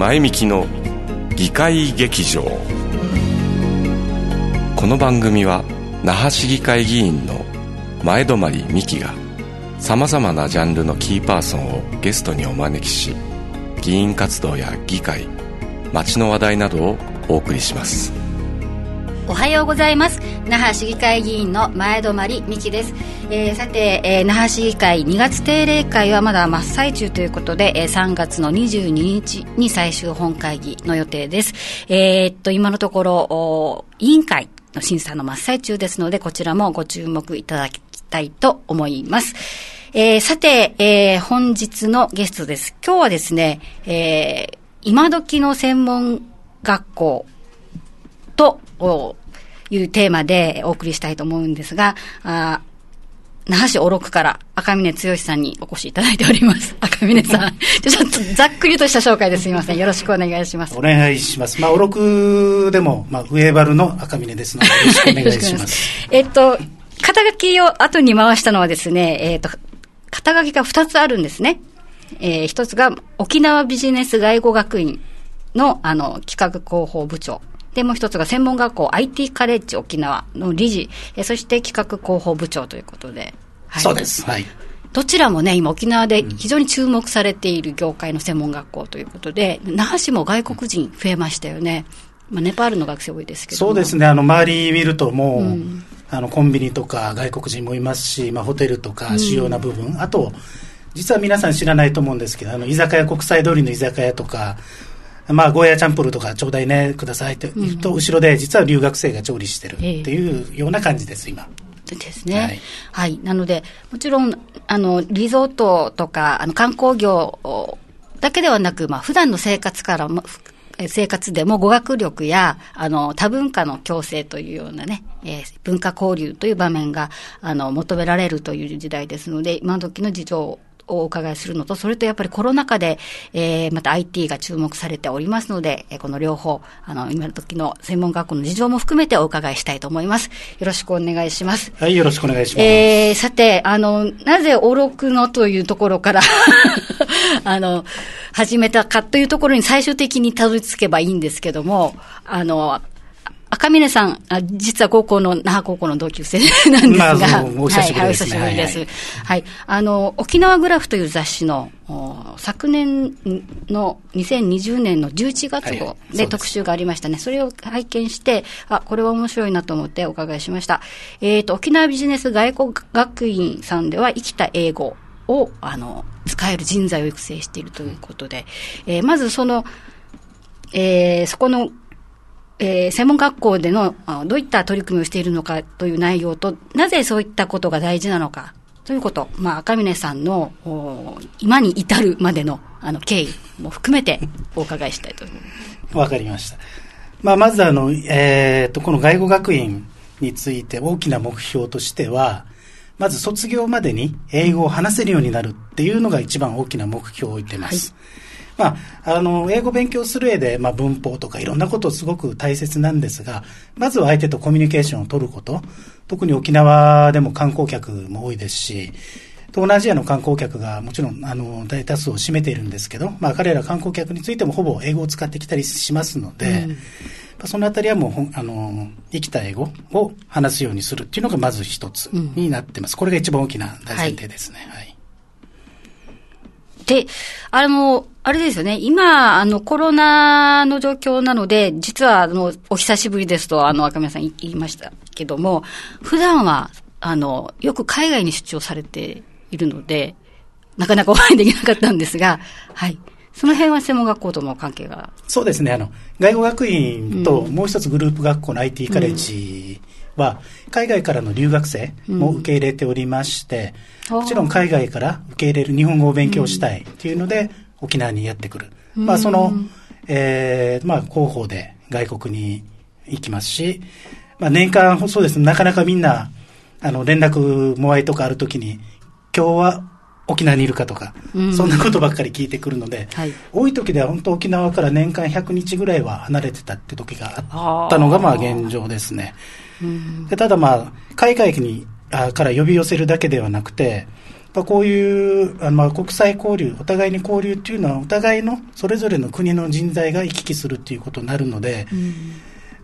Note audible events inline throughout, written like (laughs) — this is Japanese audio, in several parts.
前向きの議会劇場。この番組は那覇市議会議員の前泊美樹がさまざまなジャンルのキーパーソンをゲストにお招きし議員活動や議会街の話題などをお送りします。おはようございます。那覇市議会議員の前泊美希です、えー、さて、えー、那覇市議会2月定例会はまだ真っ最中ということで、えー、3月の22日に最終本会議の予定です。えー、っと今のところ委員会の審査の真っ最中ですのでこちらもご注目いただきたいと思います。えー、さて、えー、本日のゲストです。今日はですね、えー、今時の専門学校というテーマでお送りしたいと思うんですが、あ那覇市小六から赤嶺剛さんにお越しいただいております。(laughs) 赤嶺さん。(laughs) ちょっとざっくりとした紹介ですみません。よろしくお願いします。お願いします。まあ、小六でも、まあ、上原の赤嶺ですので、よろしくお願いします。(laughs) えっと、肩書きを後に回したのはですね、えっと、肩書きが2つあるんですね。えー、1つが沖縄ビジネス外語学院のあの企画広報部長。で、もう一つが専門学校 IT カレッジ沖縄の理事、えそして企画広報部長ということで。はい、そうです。はい。どちらもね、今沖縄で非常に注目されている業界の専門学校ということで、那覇市も外国人増えましたよね。まあ、ネパールの学生多いですけどそうですね、あの周り見るともう、うん、あのコンビニとか外国人もいますし、まあ、ホテルとか主要な部分、うん、あと、実は皆さん知らないと思うんですけど、あの居酒屋、国際通りの居酒屋とか、まあ、ゴーヤチャンプルとかちょうだいね、くださいって言うと、後ろで実は留学生が調理してるっていうような感じです、今。ですね。はい、はい。なので、もちろん、あの、リゾートとか、あの、観光業だけではなく、まあ、普段の生活からも、生活でも語学力や、あの、多文化の共生というようなね、えー、文化交流という場面が、あの、求められるという時代ですので、今時の事情をお伺いするのと、それとやっぱりコロナ禍で、えー、また IT が注目されておりますので、えー、この両方、あの、今の時の専門学校の事情も含めてお伺いしたいと思います。よろしくお願いします。はい、よろしくお願いします。えー、さて、あの、なぜおろくのというところから (laughs) あの、始めたかというところに最終的にたどり着けばいいんですけども、あの、赤嶺さん、あ実は高校の、那覇高校の同級生なんですが、まあ、お久しぶりです、ね、はい、お久しぶりです。はい、はい、あの、沖縄グラフという雑誌の、昨年の2020年の11月号で特集がありましたね。それを拝見して、あ、これは面白いなと思ってお伺いしました。えっ、ー、と、沖縄ビジネス外国学院さんでは生きた英語を、あの、使える人材を育成しているということで、えー、まずその、えー、そこのえー、専門学校でのどういった取り組みをしているのかという内容と、なぜそういったことが大事なのかということ、まあ、赤嶺さんの今に至るまでのあの経緯も含めてお伺いしたいと思います。わかりました。まあ、まずあの、えー、と、この外語学院について大きな目標としては、まず卒業までに英語を話せるようになるっていうのが一番大きな目標を置いてます。はいまあ、あの、英語勉強する上で、まあ、文法とかいろんなことすごく大切なんですが、まずは相手とコミュニケーションを取ること、特に沖縄でも観光客も多いですし、東南アジアの観光客がもちろんあの大多数を占めているんですけど、まあ、彼ら観光客についてもほぼ英語を使ってきたりしますので、うん、そのあたりはもうあの生きた英語を話すようにするっていうのがまず一つになってます。うん、これが一番大きな大前提ですね。はい、はい。で、あの、あれですよね、今、あの、コロナの状況なので、実は、あの、お久しぶりですと、あの、赤宮さん言いましたけども、普段は、あの、よく海外に出張されているので、なかなかお会いできなかったんですが、はい。その辺は専門学校との関係が。そうですね、あの、外語学院ともう一つグループ学校の IT カレッジは、海外からの留学生も受け入れておりまして、うん、もちろん海外から受け入れる日本語を勉強したいっていうので、沖縄にやってくる。うん、まあ、その、えー、まあ、広報で外国に行きますし、まあ、年間、そうです。ね、なかなかみんな、あの、連絡、もあいとかあるときに、今日は沖縄にいるかとか、うん、そんなことばっかり聞いてくるので、はい、多い時では本当沖縄から年間100日ぐらいは離れてたって時があったのがまあ現状ですね。でただまあ、海外にあから呼び寄せるだけではなくて、まあ、こういうあのまあ国際交流、お互いに交流っていうのは、お互いのそれぞれの国の人材が行き来するっていうことになるので、うん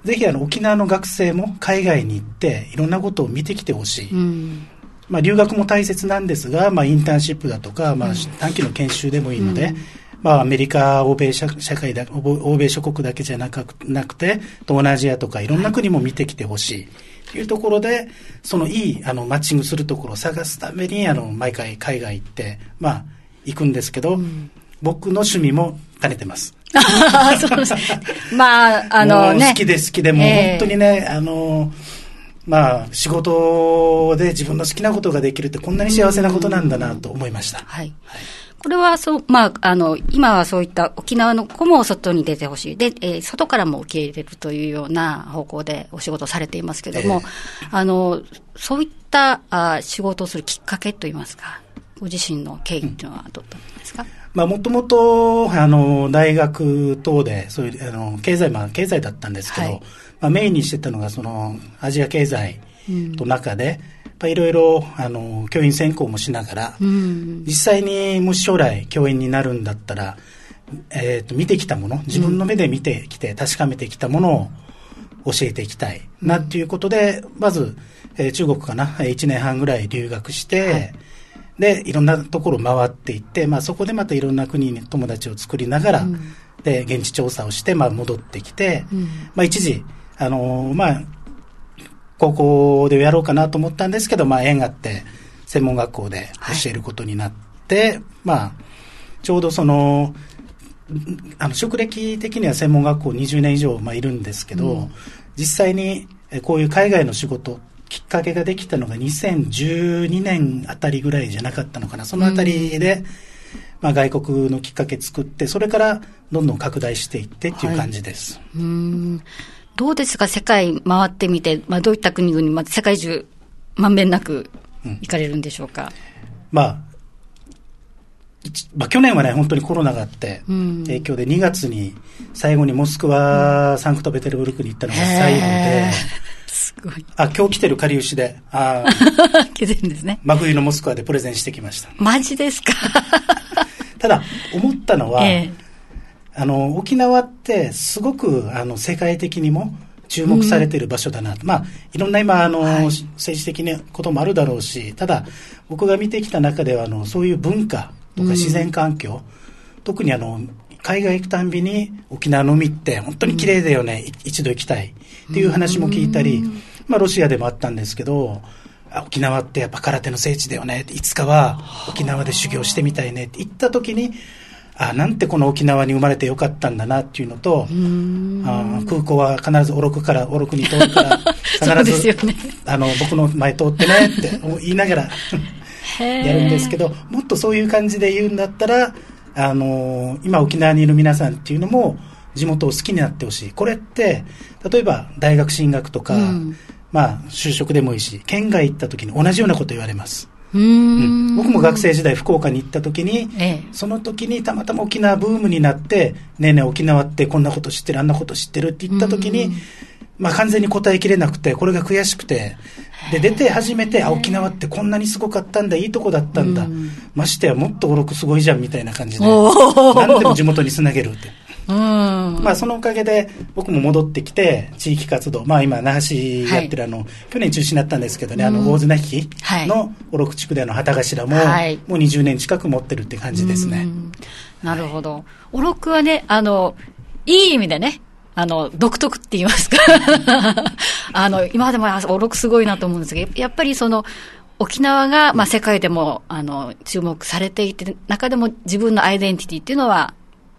ぜひあの沖縄の学生も海外に行って、いろんなことを見てきてほしい。うんまあ、留学も大切なんですが、まあ、インターンシップだとか、まあうん、短期の研修でもいいので、うんまあ、アメリカ、欧米社社会だ、欧欧米諸国だけじゃなくなくて、東南アジアとかいろんな国も見てきてほしい。というところで、そのいい、あの、マッチングするところを探すために、あの、毎回海外行って、まあ、行くんですけど、僕の趣味も兼ねてます。(laughs) そうですまあ、あのね。好きで好きで、もうええ本当にね、あの、まあ、仕事で自分の好きなことができるってこんなに幸せなことなんだなと思いました。はい。これはそう、まあ、あの、今はそういった沖縄の子も外に出てほしい。で、えー外からも受け入れるというような方向でお仕事されていますけれども、あの、そういったあ仕事をするきっかけといいますか、ご自身の経緯というのはどうだったんですか、まあ、もともと、あの、大学等で、そういう、あの、経済、まあ、経済だったんですけど、はい。まあ、メインにしてたのが、その、アジア経済と中で、やっぱいろいろ、あの、教員専攻もしながら、うん。実際にもし将来教員になるんだったら、えっ、と、見てきたもの、自分の目で見てきて、確かめてきたものを教えていきたいなっていうことで、まず、えー中国かな、1年半ぐらい留学して、で、いろんなところ回っていって、まあそこでまたいろんな国に友達を作りながら、で、現地調査をして、まあ戻ってきて、まあ一時、あのーまあ、高校でやろうかなと思ったんですけど、まあ縁があって、専門学校で教えることになって、まあ、ちょうどその、あの職歴的には専門学校20年以上、まあ、いるんですけど、実際にえこういう海外の仕事きっかけができたのが2012年あたりぐらいじゃなかったのかな。そのあたりで、まあ、外国のきっかけ作ってそれからどんどん拡大していってっていう感じです、うんどうですか、世界回ってみて、まあ、どういった国々、まあ、世界中、まんべんなく行かれるんでしょうか？まあ一まあ、去年はね、本当にコロナがあって、うん影響で2月に最後にモスクワ、サンクトペテルブルクに行ったのが最後ですごい。あ、今日来てるかりゆしで、あ (laughs) 気づいるんですね。真冬のモスクワでプレゼンしてきました。マジですか？(laughs) ただ、思ったのは、えあの、沖縄ってすごく、あの、世界的にも注目されている場所だなと。まあ、いろんな今、あの、はい。政治的なこともあるだろうし、ただ、僕が見てきた中では、あの、そういう文化とか自然環境、特にあの、海外行くたんびに沖縄の海って本当に綺麗だよね、い一度行きたい。っていう話も聞いたり、まあロシアでもあったんですけど、あ沖縄ってやっぱ空手の聖地だよね、いつかは沖縄で修行してみたいね。って言った時に、あなんてこの沖縄に生まれてよかったんだなっていうのと、あ空港は必ずおろくから、おろくに通るから、(laughs) 必ず、すよねあの、僕の前通ってねって (laughs) 言いながらやるんですけど、もっとそういう感じで言うんだったら、あの今沖縄にいる皆さんっていうのも、地元を好きになってほしい。これって、例えば大学進学とか、うんまあ就職でもいいし、県外行った時に同じようなこと言われます。僕も学生時代福岡に行った時に、ええ。その時にたまたま沖縄ブームになって、ねえねえ沖縄ってこんなこと知ってる、あんなこと知ってるって言った時に、まあ完全に答えきれなくて、これが悔しくて、で、出て初めて、あ、沖縄ってこんなにすごかったんだ、いいとこだったんだ。ましてやもっとおろくすごいじゃんみたいな感じで、何でも地元につなげるって。うん。まあそのおかげで僕も戻ってきて、地域活動、まあ今、那覇市やってるあの、去年中止になったんですけどね、あの、大綱引はいのおろく地区であの旗頭も、はいもう20年近く持ってるって感じですね。うんなるほど。おろくはね、あの、いい意味でね、あの、独特って言いますか。(laughs) あの、今までもあおろくすごいなと思うんですけど、やっぱりその、沖縄が、まあ、世界でも、あの、注目されていて、中でも自分のアイデンティティっていうのは、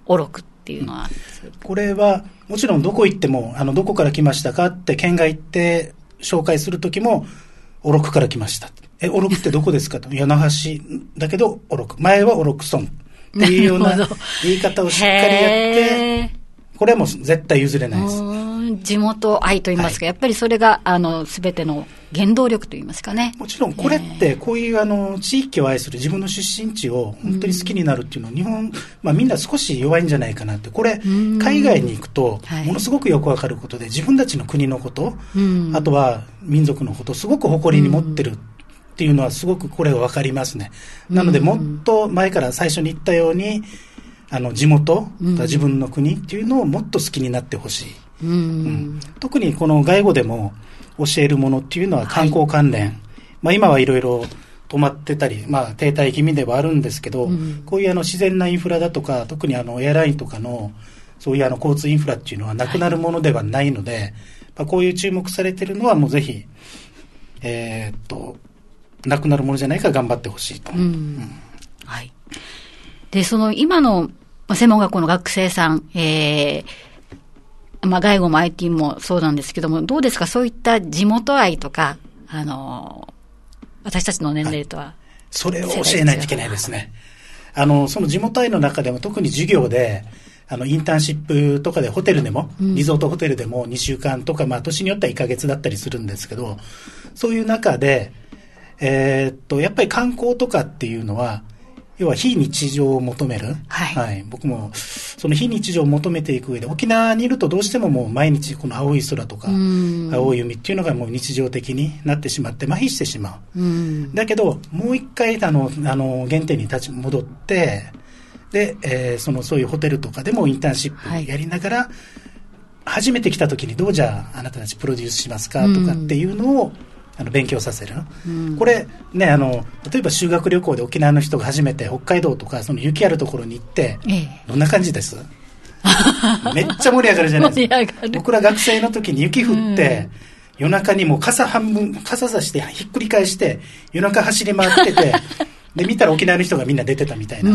おろくっていうのは、これは、もちろんどこ行っても、あの、どこから来ましたかって県外行って紹介するときも、おろくから来ました。え、おろくってどこですかと。いや、那覇市だけど、おろく。前はおろく村っていうような (laughs) 言い方をしっかりやって、これはもう絶対譲れないです。地元愛と言いますか、やっぱりそれが、あの、すべての原動力と言いますかね。もちろんこれって、こういうあの地域を愛する自分の出身地を本当に好きになるっていうのは、日本、まあ、みんな少し弱いんじゃないかなって、これ、ん。海外に行くとはい、ものすごくよくわかることで、自分たちの国のこと、うん。あとは民族のこと、すごく誇りに持ってるっていうのはすごくこれが分かりますね。なので、もっと前から最初に言ったように、あの、地元、自分の国っていうのをもっと好きになってほしい。うん、特にこの外語でも教えるものっていうのは観光関連。はい、まあ今はいろいろ止まってたり、まあ停滞気味ではあるんですけど、うん、こういうあの自然なインフラだとか、特にあのエアラインとかの、そういうあの交通インフラっていうのはなくなるものではないので、はい、まあ、こういう注目されてるのはもうぜひ、えー、っと、なくなるものじゃないから頑張ってほしいと。うんうん、はい。で、その今の専門学校の学生さん、えー、まあ、外語も IT もそうなんですけども、どうですか？そういった地元愛とか、あの、私たちの年齢とは、はい、それを教えないといけないですね。あの、その地元愛の中でも特に授業で、あの、インターンシップとかでホテルでも、リゾートホテルでも2週間とか、まあ、年によっては1ヶ月だったりするんですけど、そういう中で、えー、っと、やっぱり観光とかっていうのは、要は非日常を求める。はい。はい。僕も、その非日常を求めていく上で、沖縄にいるとどうしてももう毎日この青い空とか、青い海っていうのがもう日常的になってしまって、麻痺してしまう。うだけど、もう一回、あの、あの、原点に立ち戻って、で、えー、その、そういうホテルとかでもインターンシップやりながら、はい、初めて来た時にどうじゃあ、あなたたちプロデュースしますかとかっていうのを、あの勉強させる、うん、これねあの例えば修学旅行で沖縄の人が初めて北海道とかその雪あるところに行って、ええ、どんな感じです？(laughs) めっちゃ盛り上がるじゃないですか。僕ら学生の時に雪降って、うん、夜中にもう傘半分傘さしてひっくり返して夜中走り回ってて (laughs) で見たら沖縄の人がみんな出てたみたいな。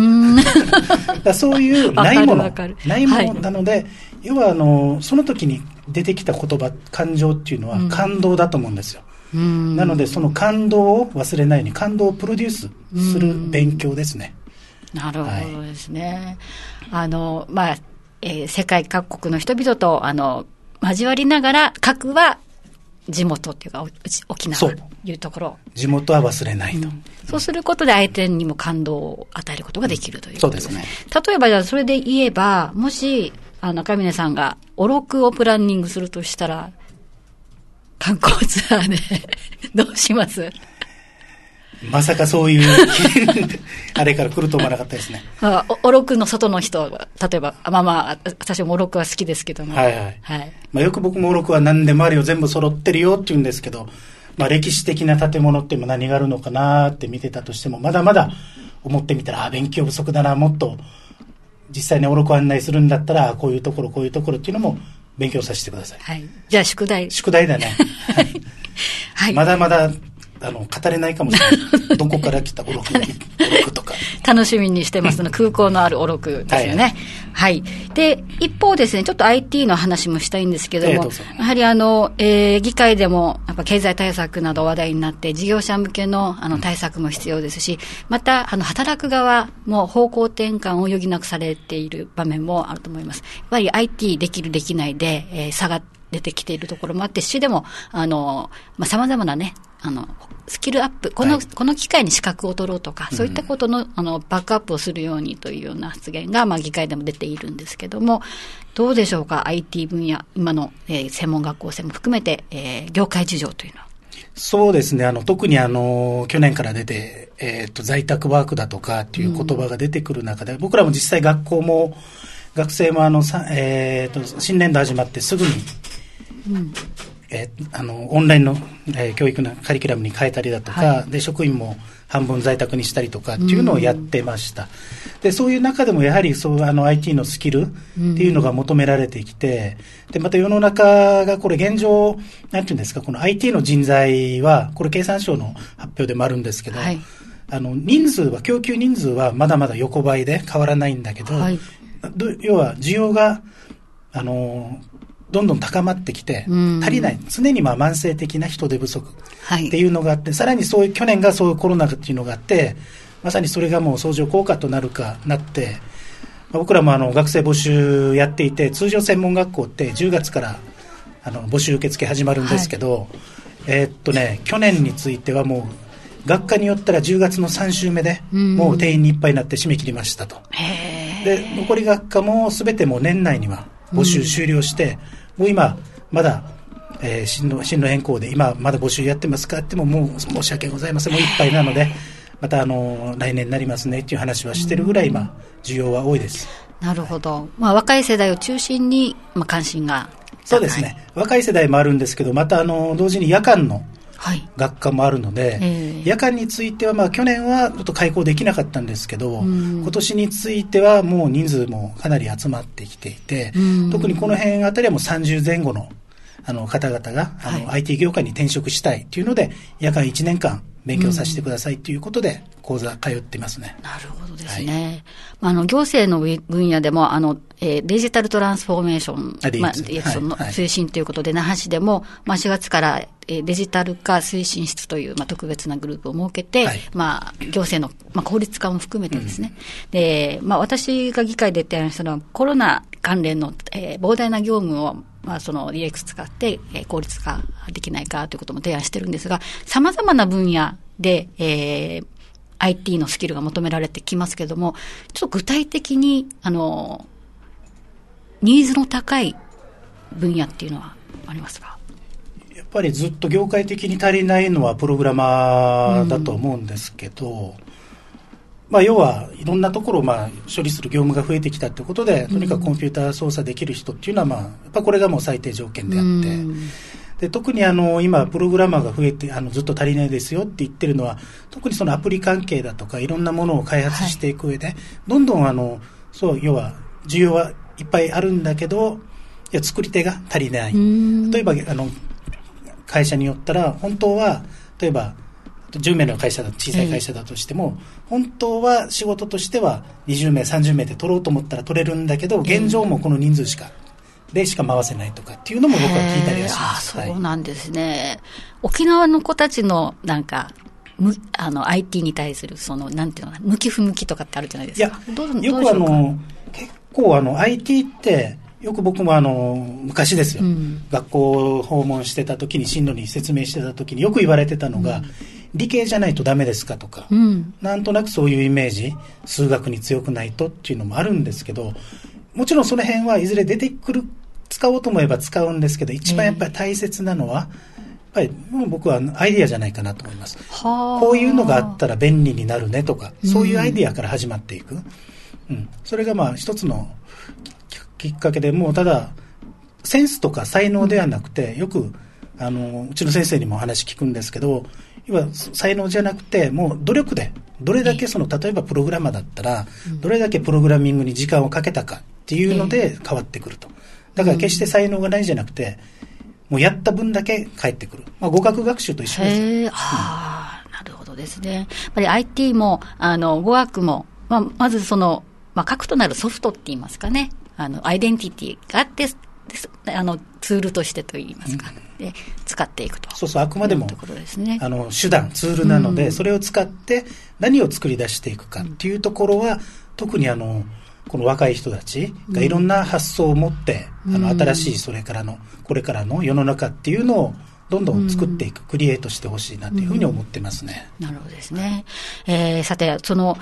(laughs) だそういうないもの。ないものなので、はい、要はあのその時に出てきた言葉感情っていうのは感動だと思うんですよ、なので、その感動を忘れないように、感動をプロデュースする勉強ですね。なるほどですね。はい、あの、まあ、えー、世界各国の人々と、あの、交わりながら、核は地元っていうか、沖縄というところ。地元は忘れないと、うん、そうすることで相手にも感動を与えることができるという、そうですね。例えば、じゃあそれで言えば、もし、あの、中峰さんが、おろくをプランニングするとしたら、観光ツアーで (laughs) どうします？まさかそういう、(laughs) あれから来ると思わなかったですね。あお、おろくの外の人、例えば、まあまあ、私もおろくは好きですけども。はいはい。はい。まあよく僕もおろくは何でもあるよ、全部揃ってるよって言うんですけど、まあ歴史的な建物って何があるのかなって見てたとしても、まだまだ思ってみたら、あ、勉強不足だな、もっと、実際におろく案内するんだったら、こういうところ、こういうところっていうのも勉強させてください。はい。じゃあ宿題。宿題だね。(laughs) はい。まだまだ、あの、語れないかもしれない。どこから来たおろく、おろくとか。楽しみにしてますの空港のあるおろくですよね。はい、はい、で、一方ですね、ちょっと IT の話もしたいんですけども、えー、やはりあの、えー、議会でも、やっぱ経済対策など話題になって、事業者向けのあの対策も必要ですし、また、あの、働く側も方向転換を余儀なくされている場面もあると思います。やっぱり IT できるできないで、えー、差が出てきているところもあって、市でも、あの、まあ、様々なね、あの、スキルアップ、この、はい、この機会に資格を取ろうとか、そういったことの、あの、バックアップをするようにというような発言が、まあ、議会でも出ているんですけども、どうでしょうか、IT 分野、今の、えー、専門学校生も含めて、えー、業界事情というのは。そうですね、あの、特にあの、去年から出て、えっ、ー、と、在宅ワークだとかっていう言葉が出てくる中で、うん、僕らも実際学校も、学生もあの、さえっ、ー、と、新年度始まってすぐに、うん、えー、あのオンラインの、えー、教育のカリキュラムに変えたりだとか、はい、で職員も半分在宅にしたりとかっていうのをやってました。でそういう中でもやはりそうあの IT のスキルっていうのが求められてきて、でまた世の中がこれ現状、なんていうんですか、この IT の人材は、これ経産省の発表でもあるんですけど、はい、あの人数は、供給人数はまだまだ横ばいで変わらないんだけど、はい、要は需要が、あのどんどん高まってきて、足りない、常にまあ慢性的な人手不足っていうのがあって、はい、さらにそういう、去年がそういうコロナっていうのがあって、まさにそれがもう相乗効果となるかなって、まあ、僕らもあの学生募集やっていて、通常専門学校って10月からあの募集受付始まるんですけど、はい、えー、っとね、去年についてはもう、学科によったら10月の3週目で、もう定員にいっぱいになって締め切りましたと。で、残り学科もすべても年内には募集終了して、うんもう今、まだ、えー、進路進路変更で今まだ募集やってますかってももう申し訳ございません。もういっぱいなのでまたあの来年になりますねっていう話はしてるぐらい今需要は多いです。なるほど、まあ、若い世代を中心に、まあ、関心がそうですね。若い世代もあるんですけどまたあの同時に夜間の学科もあるので、はいえ。ー、夜間については、まあ、去年はちょっと開講できなかったんですけど、今年についてはもう人数もかなり集まってきていて、特にこの辺あたりはもう30前後のあの方々が、あの、はい、IT 業界に転職したいというので、夜間1年間勉強させてくださいということで、講座通っていますね。なるほどですね。はい、あの、行政の分野でも、あの、えー、デジタルトランスフォーメーション、まあ、DX の推進ということで、はい、那覇市でも、まあ、4月から、えー、デジタル化推進室という、まあ、特別なグループを設けて、はい、まあ、行政の、まあ、効率化も含めてですね。うん、で、まあ、私が議会で提案したのは、コロナ関連の、えー、膨大な業務を、まあ、その DX 使って、えー、効率化できないかということも提案してるんですが、様々な分野で、えー、IT のスキルが求められてきますけれども、ちょっと具体的に、あの、ニーズの高い分野っていうのはありますか？やっぱりずっと業界的に足りないのはプログラマーだと思うんですけど、うん、まあ、要はいろんなところをまあ処理する業務が増えてきたということで、とにかくコンピューター操作できる人っていうのは、まあ、やっぱこれがもう最低条件であって、うん。で特にあの今、プログラマーが増えてあのずっと足りないですよって言ってるのは、特にそのアプリ関係だとか、いろんなものを開発していく上で、はい、どんどんあのそう要は需要はいっぱいあるんだけど、いや作り手が足りない、例えばあの会社によったら、本当は例えば10名の会社だ小さい会社だとしても、本当は仕事としては20名、30名で取ろうと思ったら取れるんだけど、現状もこの人数しかでしか回せないとかっていうのも僕は聞いたりはします。そうなんですね。沖縄の子たちのなんか、むあの IT に対するそのなんていうの向き不向きとかってあるじゃないですか。いや、よくあの結構あの IT ってよく僕もあの昔ですよ、うん、学校を訪問してた時に進路に説明してた時によく言われてたのが、うん、理系じゃないとダメですかとか、うん、なんとなくそういうイメージ数学に強くないとっていうのもあるんですけどもちろんその辺はいずれ出てくる使おうと思えば使うんですけど、一番やっぱり大切なのは、やっぱりもう僕はアイディアじゃないかなと思います。こういうのがあったら便利になるねとか、そういうアイディアから始まっていく。うん、それがまあ一つのきっかけでもうただ、センスとか才能ではなくて、よく、あの、うちの先生にも話聞くんですけど、要は才能じゃなくて、もう努力で、どれだけその、例えばプログラマーだったら、どれだけプログラミングに時間をかけたかっていうので変わってくると。だから決して才能がないじゃなくて、もうやった分だけ返ってくる。まあ、語学学習と一緒です。へあ、うん、なるほどですね。やっぱり IT も、あの、語学も、まあ、まずその、まあ、核となるソフトって言いますかね。あの、アイデンティティがあって、あの、ツールとしてと言いますか、うん、で、使っていくと。そうそう、あくまでも、ね、あの、手段、ツールなので、うん、それを使って何を作り出していくかっていうところは、特にあの、この若い人たちがいろんな発想を持って、うん、あの新しいそれからのこれからの世の中っていうのをどんどん作っていく、うん、クリエイトしてほしいなというふうに思ってますね。なるほどですね。えー、さて、その、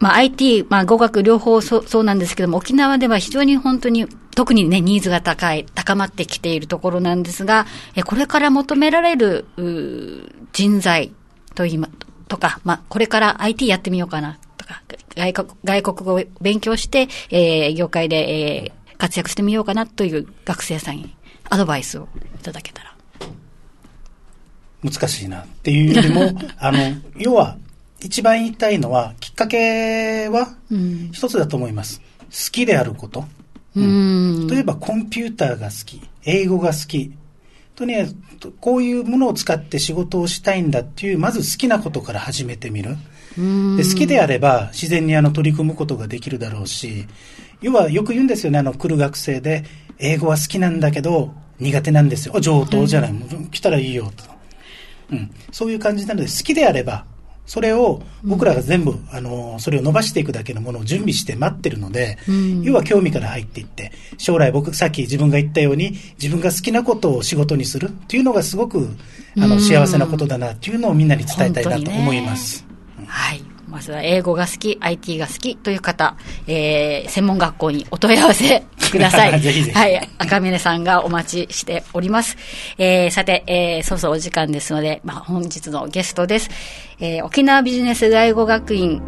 まあ、IT、まあ、語学両方そそうなんですけども、沖縄では非常に本当に、特にね、ニーズが高い、高まってきているところなんですが、えこれから求められる人材といいま、とか、まあ、これから IT やってみようかなとか、外国、外国語を勉強して、えー、業界で、えー、活躍してみようかなという学生さんにアドバイスをいただけたら。難しいなっていうよりも、(laughs) あの、要は、一番言いたいのは、きっかけは、一つだと思います。うん、好きであること。うん、例えば、コンピューターが好き、英語が好き、とにかく、こういうものを使って仕事をしたいんだっていう、まず好きなことから始めてみる。で好きであれば自然にあの取り組むことができるだろうし、要はよく言うんですよね、あの来る学生で、英語は好きなんだけど苦手なんですよ。上等じゃない、うん、来たらいいよと。うん、そういう感じなので、好きであれば、それを僕らが全部、うん、あの、それを伸ばしていくだけのものを準備して待ってるので、うん、要は興味から入っていって、将来僕、さっき自分が言ったように、自分が好きなことを仕事にするっていうのがすごく、あの、幸せなことだなっていうのをみんなに伝えたいなと思います。はい。まずは英語が好き、IT が好きという方、えー、専門学校にお問い合わせ (laughs) ください。ぜひぜひはい。赤峰さんがお待ちしております。えー、さて、えー、そろそろお時間ですので、まあ、本日のゲストです。えー、沖縄ビジネス外語学院、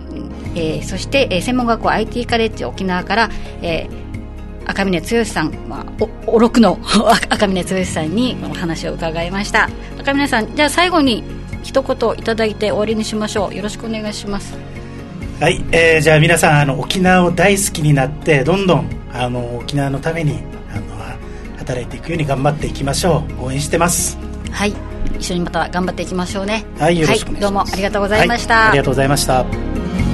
えー、そして、えー、専門学校 IT カレッジ沖縄から、えー、赤峰剛さん、まあ、お、おろくの (laughs) 赤峰剛さんにお話を伺いました。赤峰さん、じゃあ最後に一言いただいて終わりにしましょう。よろしくお願いします。はい、えー、じゃあ皆さんあの沖縄を大好きになってどんどんあの沖縄のためにあの働いていくように頑張っていきましょう応援してますはい。一緒にまた頑張っていきましょうね。はいよろしくお願いしますどうもありがとうございました。はいありがとうございました